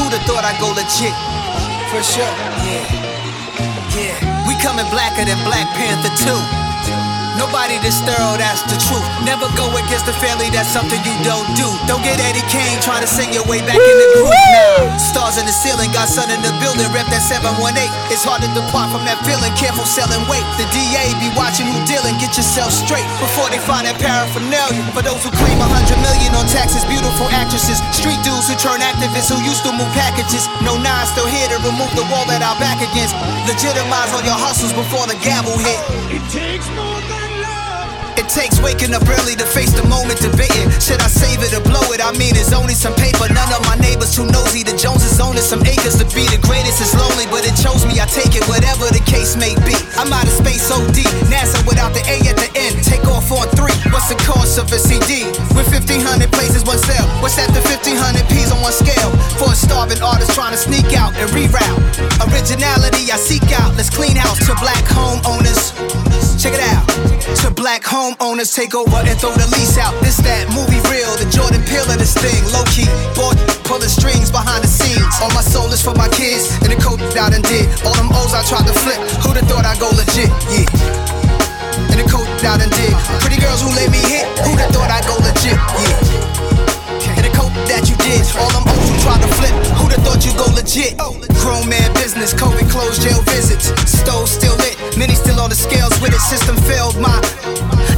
Who'da thought I'd go legit? For sure. Yeah. Yeah. We coming blacker than Black Panther 2. Nobody this thorough, that's the truth. Never go against the family, that's something you don't do. Don't get Eddie Kane trying to sing your way back in the group. Nah. Stars in the ceiling, got sun in the building, rep that 718. It's hard to depart from that feeling, careful selling weight. The DA be watching who dealing, get yourself straight before they find that paraphernalia. For those who claim a hundred million on taxes, beautiful actresses, street dudes who turn activists who used to move packages. No nine still here to remove the wall that our back against. Legitimize all your hustles before the gavel hit. It takes more than It takes waking up early to face the moment debating. Should I save it or blow it? I mean, it's only some paper. None of my neighbors too nosy. The Joneses owning some acres to be the greatest is lonely, but it chose me. I take it, whatever the case may be. I'm out of space OD. NASA without the A at the end. Take off on three. What's the cost of a CD? With 1500 places, one sale. What's that to 1500 P's on one scale? For a starving artist trying to sneak out and reroute. Originality I seek out. Let's clean house to black homeowners. Check it out. To black homeowners take over and throw the lease out. This that movie real, the Jordan Peele of this thing. Low key, boy, pulling strings behind the scenes. All my soul is for my kids, and the coat out and did. All them O's I tried to flip. Who'd have thought I'd go legit? Yeah. And the coat out and did. Pretty girls who let me hit. Who'd have thought I'd go legit? Yeah. That you did. All them O's who tried to flip. Who'd have thought you go legit? Grown man business, COVID closed, jail visits. Stove still lit, many still on the scales with it. System failed my.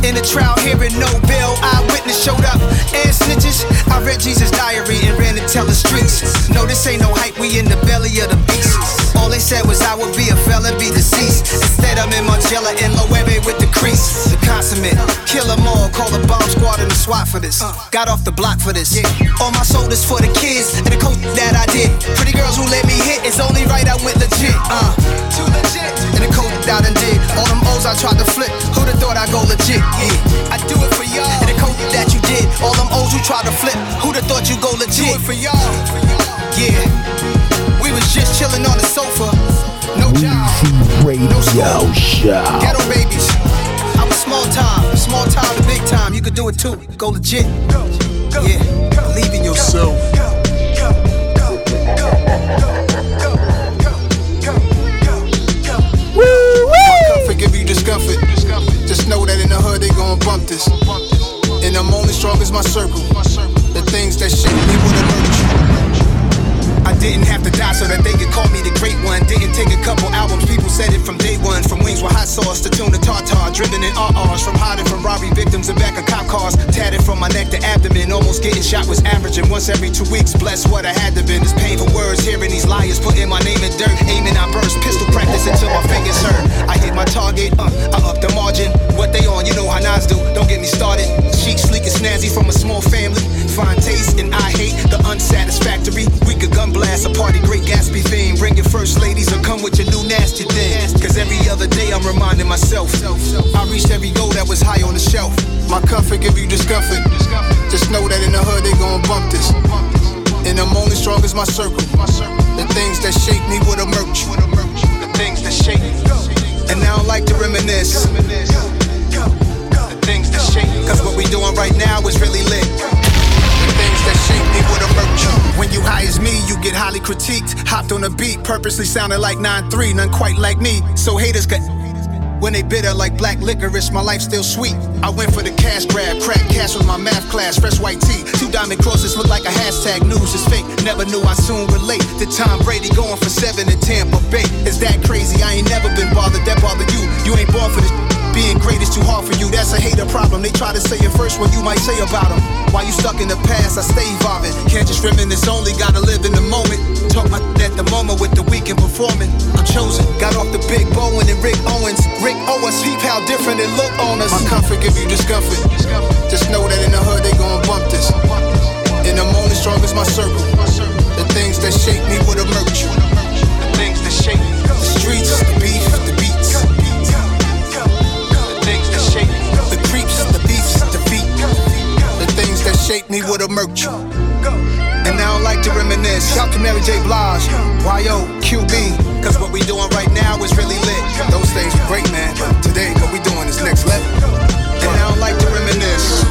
In the trial, hearing no bill. Eyewitness showed up and snitches. I read Jesus' diary and ran to tell the streets. No, this ain't no hype, we in the belly of the beast. All they said was I would be a felon, be deceased. Instead, I'm in Margiela and Loewe with the crease. The consummate, kill 'em all, call the bomb squad and the SWAT for this. Got off the block for this. All my soul is for the kids and the coat that I did. Pretty girls who let me hit, it's only right I went legit. Uh, too legit. And the coat that I did. All them O's I tried to flip. Who'd have thought I'd go legit? Yeah, I do it for y'all. And the coat that you did. All them O's you tried to flip. Who'd have thought you go legit? Do it for y'all. Yeah, was just chilling on the sofa. No job. Radio Show. Ghetto babies. I was small time, small time to big time. You could do it too. Go legit. Yeah, believe in yourself. Forgive you discomfort. Just know that in the hood they gon' bump this. And I'm only strong as my circle. The things that shape me would alert you. Didn't have to die so that they could call me the great one. Didn't take a couple albums, people said it from day one. From wings with hot sauce to tuna tartar, driven in RRs. From hiding from robbery victims in back of cop cars. Tatted from my neck to abdomen, almost getting shot was averaging once every two weeks. Bless what I had to been. It's painful words, hearing these liars putting my name in dirt. Aiming, I burst, pistol practice until my fingers hurt. I hit my target, uh, I up the margin. What myself. I reached every goal that was high on the shelf. My comfort give you discomfort. Just know that in the hood they gon' bump this. And I'm only strong as my circle. The things that shape me would emerge. The things that shape me. And now I like to reminisce. The things that. Cause what we doing right now is really lit. When you high as me, you get highly critiqued. Hopped on a beat, purposely sounding like 9-3, none quite like me. So haters got when they bitter like black licorice, my life still sweet. I went for the cash grab, crack cash with my math class, fresh white tee. Two diamond crosses look like a hashtag. News is fake. Never knew I soon relate to Tom Brady going for seven in Tampa Bay. Is that crazy? I ain't never been bothered. That bothered you? You ain't born for this. Being great is too hard for you, that's a hater problem. They try to say it first what you might say about them. While you stuck in the past, I stay evolving. Can't just reminisce only, gotta live in the moment. Talk my at the moment with the weekend performing. I'm chosen, got off the big Bowen and Rick Owens. Rick oh, Owens, peep how different it look on us. My comfort give you discomfort. Just know that in the hood they gon' bump this. And I'm only strong as my circle. The things that shape me would emerge. The things that shape me. The streets, the beef, shape me with a emerge. And now I like to reminisce. Shout to Mary J. Blige, YO, QB. Cause what we doing right now is really lit. Those things were great, man. Today, what we doing is next level. And now I like to reminisce.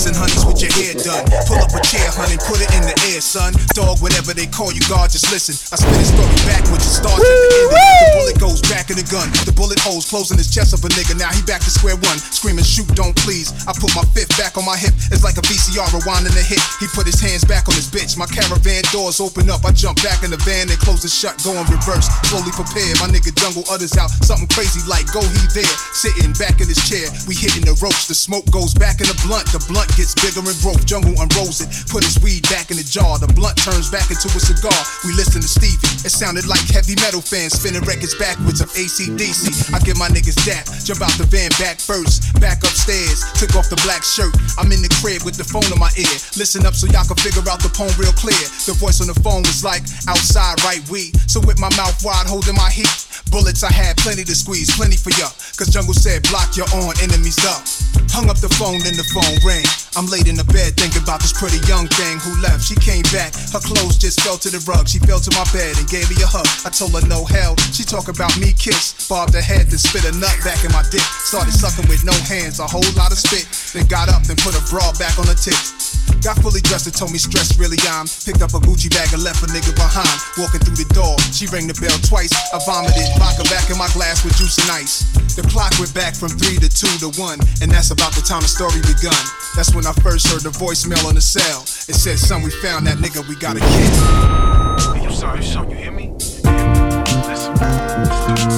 Up, gangsters and honeys, with your hair done. Pull up a chair, honey, put it in the air, son. Dog, whatever they call you, God, just listen. I spin a story backwards, it starts at the end. The bullet goes back in the gun. The bullet holes closing his chest of a nigga. Now he back to square one, screaming, shoot, don't please. I put my fifth back on my hip. It's like a VCR rewinding a hit. He put his hands back on his bitch. My caravan doors open up. I jump back in the van and close it shut, going reverse. Slowly prepare. My nigga jungle others out. Something crazy like go he there. Sitting back in his chair. We hitting the ropes. The smoke goes back in the blunt. The blunt gets bigger and growth. Jungle unrolls it. Put his weed back in the jar. The blunt turns back into a cigar. We listen to Stevie. It sounded like heavy metal fans spinning records backwards of ACDC. I get my niggas dap. Jump out the van back first. Back upstairs. Took off the black shirt. I'm in the crib with the phone in my ear. Listen up so y'all can figure out the poem real clear. The voice on the phone was like outside right we. So with my mouth wide holding my heat. Bullets I had plenty to squeeze, plenty for ya. Cause Jungle said block your own enemies up. Hung up the phone, then the phone rang. I'm laid in the bed thinking about this pretty young thing who left. She came back, her clothes just fell to the rug. She fell to my bed and gave me a hug. I told her no hell. She talk about me kiss. Bobbed her head, then spit a nut back in my dick. Started sucking with no hands, a whole lot of spit. Then got up, and put a bra back on her tits. Got fully dressed and told me stress really I'm. Picked up a Gucci bag and left a nigga behind. Walking through the door, she rang the bell twice. I vomited vodka back in my glass with juice and ice. The clock went back from three to two to one, and that's about the time the story begun. That's when I first heard the voicemail on the cell. It said, "Son, we found that nigga. We gotta kill." Hey, yo, sorry, son, you hear me? Listen, let's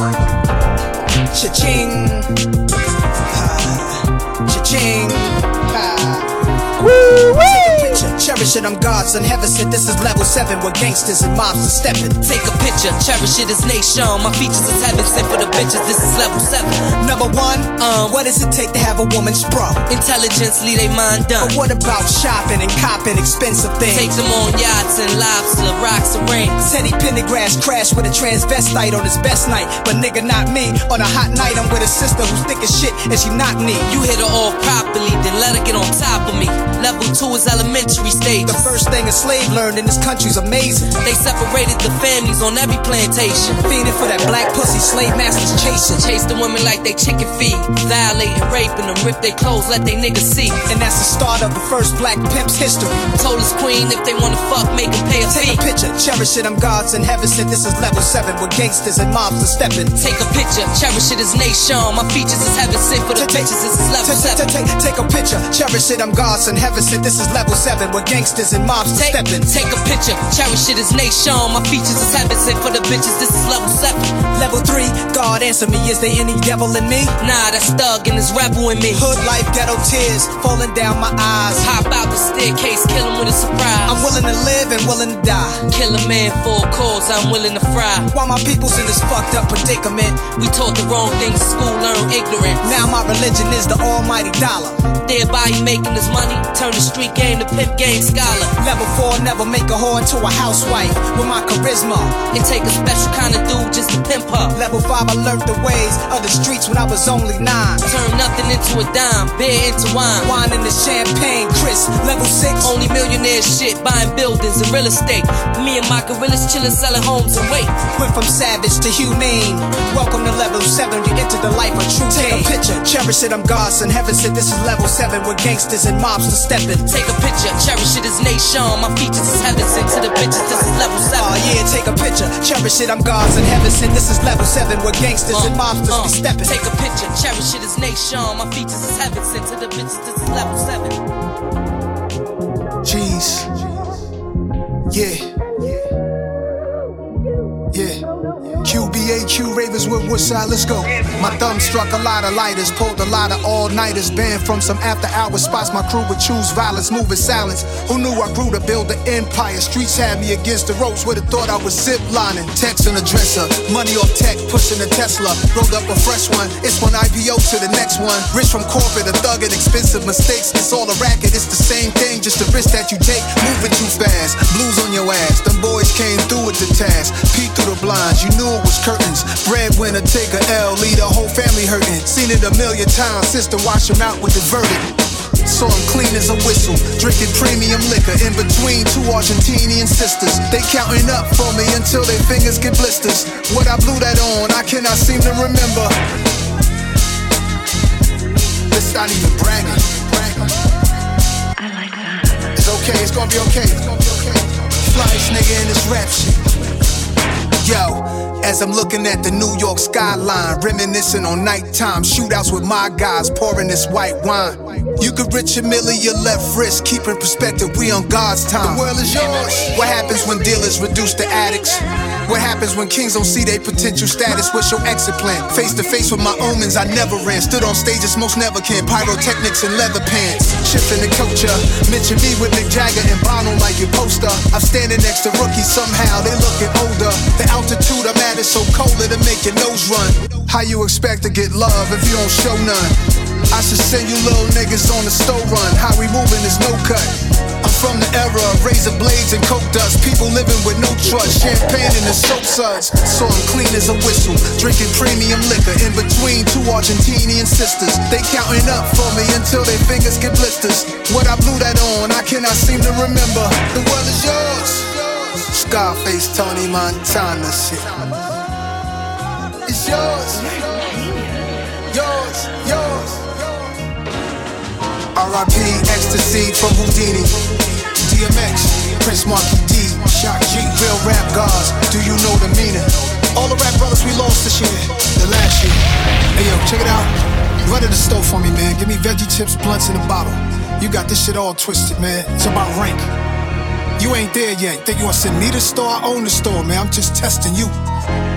Cha-ching. Ha. Cha-ching. Ha. Woo wee. Cherish it, I'm God's son. Heaven said this is level seven where gangsters and mobs are stepping. Take a picture, cherish it as nation. My features is heaven sent for the bitches. This is level seven. Number one, um, what does it take to have a woman sprung? Intelligence, lead they mind done. But what about shopping and copping expensive things? Take them on yachts and lobster, rocks and rings. Teddy Pendergrass crashed with a transvestite on his best night. But nigga, not me. On a hot night, I'm with a sister who's thick as shit and she knocked me. You hit her off properly, then let her get on top of me. Level two is elementary stage. The first thing a slave learned in this country's amazing. They separated the families on every plantation. Feeding for that black pussy, slave masters chasing. Chase the women like they chicken feed. Violating, raping them, rip their clothes, let they niggas see. And that's the start of the first black pimp's history. Told his queen if they wanna fuck, make them pay a Take fee. a picture, cherish it, I'm God's and heaven said this is level seven where gangsters and mobs are stepping. Take a picture, cherish it as nation. My features is heaven sent for the bitches. This is level seven. Take a picture, cherish it, I'm God's and heaven said this is level seven where gangsters and mobs are Take, stepping. take a picture, cherish it as nation. My features is heaven sent for the bitches. This is level seven. Level three, God answer me, is there any devil in me? Nah, that's thug and this rebel in me. Hood life, ghetto tears falling down my eyes. Hop out the staircase, kill him with a surprise. I'm willing to live and willing to die. Kill a man for a cause, I'm willing to fry. While my people's in this fucked up predicament, We taught the wrong things in school, learn ignorance. now my religion is the almighty dollar. Thereby he making this money, turn the street game to pimp game scholar. Level four, never make a whore into a housewife with my charisma. It take a special kind of dude just to pimp her. Level five, I learned the ways of the streets when I was only nine. Turn nothing into a dime, beer into wine. Wine in the champagne, Chris. Level six, Only millionaire shit, buying buildings and real estate. Me and my gorillas chillin', selling homes and wait. Went from savage to humane. Welcome to level seven. You enter the life of true Take a picture, cherish it. I'm God's son. Heaven said this is level seven with gangsters and mobs to step in. Take a picture, cherish it as nation. My features is heaven sent to the bitches. This is level seven. Oh yeah, take a picture, cherish it. I'm God's and heaven sent. This is level seven with gangsters and mobsters Uh, be stepping. Take a picture, cherish it as nation. My features is heaven sent to the bitches. This is level seven. Jeez. Yeah. Yeah. QBAQ Ravens with Woodside, let's go. My thumb struck a lot of lighters, pulled a lot of all nighters, banned from some after hour spots. My crew would choose violence, move in silence. Who knew I grew to build an empire? Streets had me against the ropes, would have thought I was zip lining. Text the dresser, money off tech, pushing a Tesla. Rolled up a fresh one, it's one IPO to the next one. Rich from corporate, a thug and expensive mistakes. It's all a racket, it's the same thing, just the risk that you take. Moving too fast, blues on your ass. Them boys came through with the task. Peek through the blinds, you knew it was curtains. Breadwinner, take a L, lead a whole family hurting. Seen it a million times, sister wash him out with the verdict. Saw him clean as a whistle, drinking premium liquor in between two Argentinian sisters. They counting up for me until their fingers get blisters. What I blew that on, I cannot seem to remember. It's not even bragging. It's okay, it's gonna be okay. It's gonna be okay. Nigga rap shit. Yo, as I'm looking at the New York skyline, reminiscing on nighttime shootouts with my guys, pouring this white wine. You could rich a milli your left wrist, keep in perspective, we on God's time. The world is yours. What happens when dealers reduce to addicts? What happens when kings don't see their potential status? What's your exit plan? Face to face with my omens, I never ran. Stood on stages most never can. Pyrotechnics and leather pants. Shifting the culture. Mention me with Mick Jagger and Bono like your poster. I'm standing next to rookies somehow, they looking older. The altitude I'm at is so cold it'll make your nose run. How you expect to get love if you don't show none? I should send you little niggas on the store run. How we moving is no cut. From the era of razor blades and coke dust. People living with no trust. Champagne in the soap suds. So I'm clean as a whistle. Drinking premium liquor in between two Argentinian sisters. They counting up for me until their fingers get blisters. What I blew that on, I cannot seem to remember. The world is yours. Scarface, Tony Montana shit. It's yours. Yours, yours. R.I.P. Ecstasy from Whodini. DMX, Prince Markie Dee, Shock G, real rap gods. Do you know the meaning? All the rap brothers we lost this year, the last year. Hey yo, check it out. Run to the store for me, man. Give me veggie chips, blunts in a bottle. You got this shit all twisted, man. It's about rank. You ain't there yet. Think you wanna send me to the store? I own the store, man. I'm just testing you.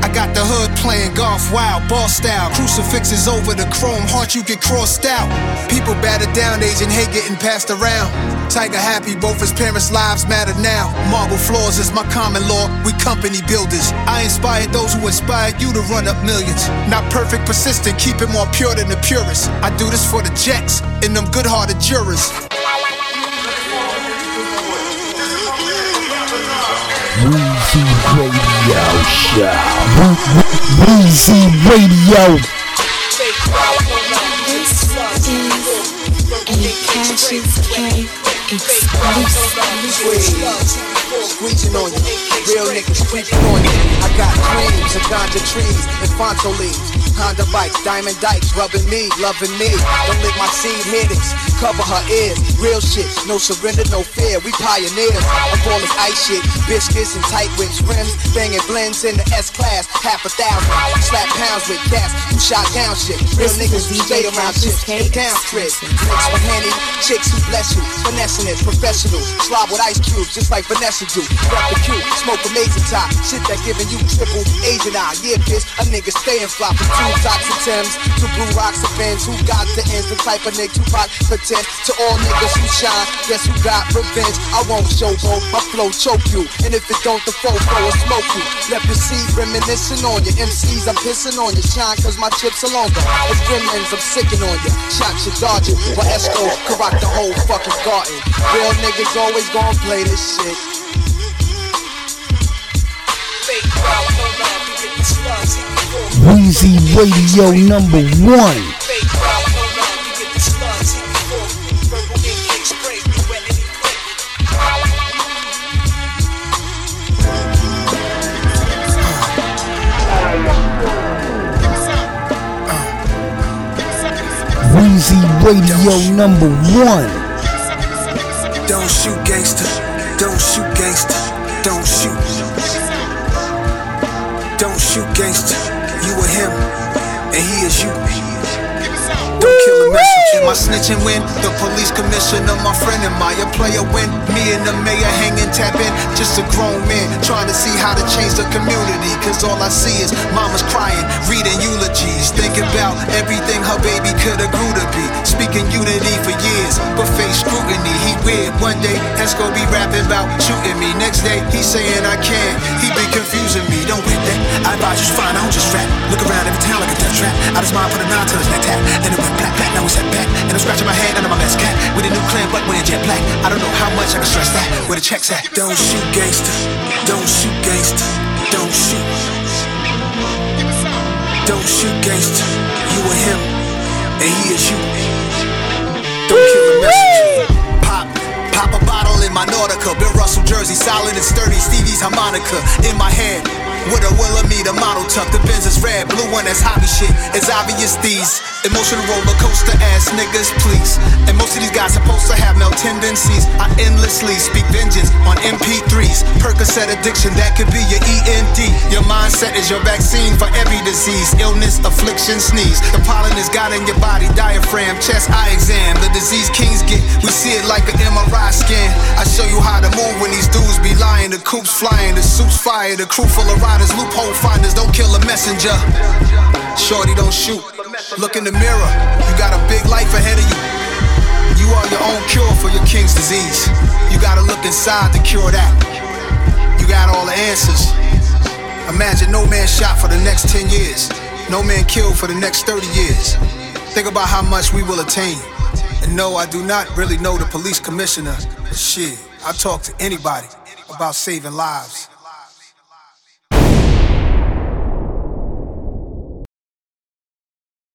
I got the hood playing golf wild, ball style. Crucifixes over the chrome heart, you get crossed out. People battered down, Asian hate getting passed around. Tiger happy, both his parents' lives matter now. Marble floors is my common law, we company builders. I inspired those who inspired you to run up millions. Not perfect, persistent, keep it more pure than the purest. I do this for the jacks and them good hearted jurors. Radio Show. Weezy Radio. Squeezing on you, real niggas creeping on you. I got creams and ganja trees and fonto leaves. Honda bikes, diamond dikes, rubbing me, loving me. Don't let my seed it. Cover her ears, real shit, no surrender, no fear. We pioneers. I'm all this ice shit, biscuits and tight rims, banging blends in the S class, half a thousand. Slap pounds with cats who shot down shit. Real niggas who stay around shit, down trips. Mix with Henny, chicks who bless you, finessing it, professionals. Slob with ice cubes, just like Vanessa do. Rep the cube, smoke amazing top, shit that giving you triple Asian eye. Yeah, bitch, a nigga staying flop from two dots and Timbs to blue rocks and Benz. Who got the ends? The type of nigga Tupac pretend to all niggas who shine. Guess who got revenge? I won't showboat, my flow choke you. And if it don't, the foe will smoke you. Let me see, reminiscing on you. MCs, I'm pissing on you. Shine cause my chips are longer. It's gremlins, I'm sicking on you. Shots you dodging. But Esco could rock the whole fucking garden. Real niggas always gon' play this shit. Weezy Radio number one. Weezy Radio number one. Don't shoot gangster, don't shoot gangster, don't shoot. Don't shoot gangster, you or him, and he is you. Don't kill a messenger. I snitching win, the police commissioner, my friend, am I a player win. me and the mayor hanging tapping? Just a grown man trying to see how to change the community. Cause all I see is mamas crying, reading eulogies, thinking about everything her baby could have grew to be. Speaking unity for years, but face scrutiny. He weird. One day, Esco be rapping about shooting me. Next day, he saying I can't. He be confusing me. Don't get that. I advise you fine, I don't just rap. Look around every town like a death trap. I just mind put a nine to his neck tap. Then it went black, black, now it's at back. And I'm scratching my head under my best cat. With a new clan, but wearing jet black. I don't know how much I can stress that. Where the checks at? Don't shoot gangster, don't shoot gangster, don't shoot. Don't shoot gangster, you or him, and he is you. Don't kill a messenger. Pop, pop a bottle in my Nautica. Bill Russell jersey, solid and sturdy. Stevie's harmonica in my head. With a Wilhelmina model tuck, the Benz is red, blue one that's hobby shit. It's obvious these emotional roller coaster ass niggas, please. And most of these guys supposed to have no tendencies. I endlessly speak vengeance on MP3s. Percocet addiction, that could be your END. Your mindset is your vaccine for every disease, illness, affliction, sneeze. The pollen is got in your body, diaphragm, chest, eye exam. The disease kings get, we see it like an MRI scan. I show you how to move when these dudes be lying. The coops flying, the suits fire, the crew full of riders, loophole finders. Don't kill a messenger. Shorty, don't shoot. Look in the mirror. You got a big life ahead of you. You are your own cure for your king's disease. You gotta look inside to cure that. You got all the answers. Imagine no man shot for the next 10 years, no man killed for the next 30 years. Think about how much we will attain. And no, I do not really know the police commissioner, shit, I talk to anybody about saving lives.